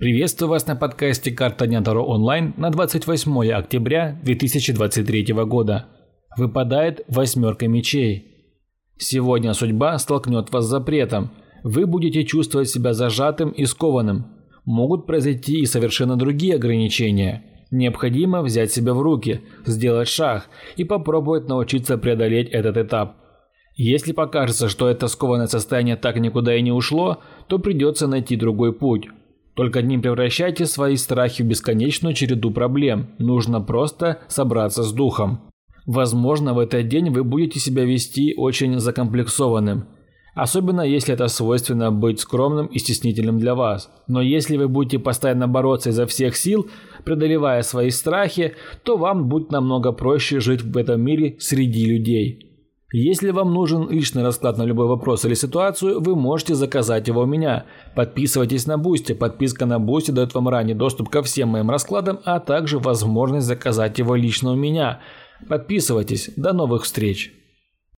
Приветствую вас на подкасте «Карта Дня Таро онлайн» на 28 октября 2023 года. Выпадает восьмерка мечей. Сегодня судьба столкнет вас с запретом. Вы будете чувствовать себя зажатым и скованным. Могут произойти и совершенно другие ограничения. Необходимо взять себя в руки, сделать шаг и попробовать научиться преодолеть этот этап. Если покажется, что это скованное состояние так никуда и не ушло, то придется найти другой путь. Только не превращайте свои страхи в бесконечную череду проблем. Нужно просто собраться с духом. Возможно, в этот день вы будете себя вести очень закомплексованным. Особенно если это свойственно быть скромным и стеснительным для вас. Но если вы будете постоянно бороться изо всех сил, преодолевая свои страхи, то вам будет намного проще жить в этом мире среди людей. Если вам нужен личный расклад на любой вопрос или ситуацию, вы можете заказать его у меня. Подписывайтесь на Бусти. Подписка на Бусти дает вам ранний доступ ко всем моим раскладам, а также возможность заказать его лично у меня. Подписывайтесь. До новых встреч!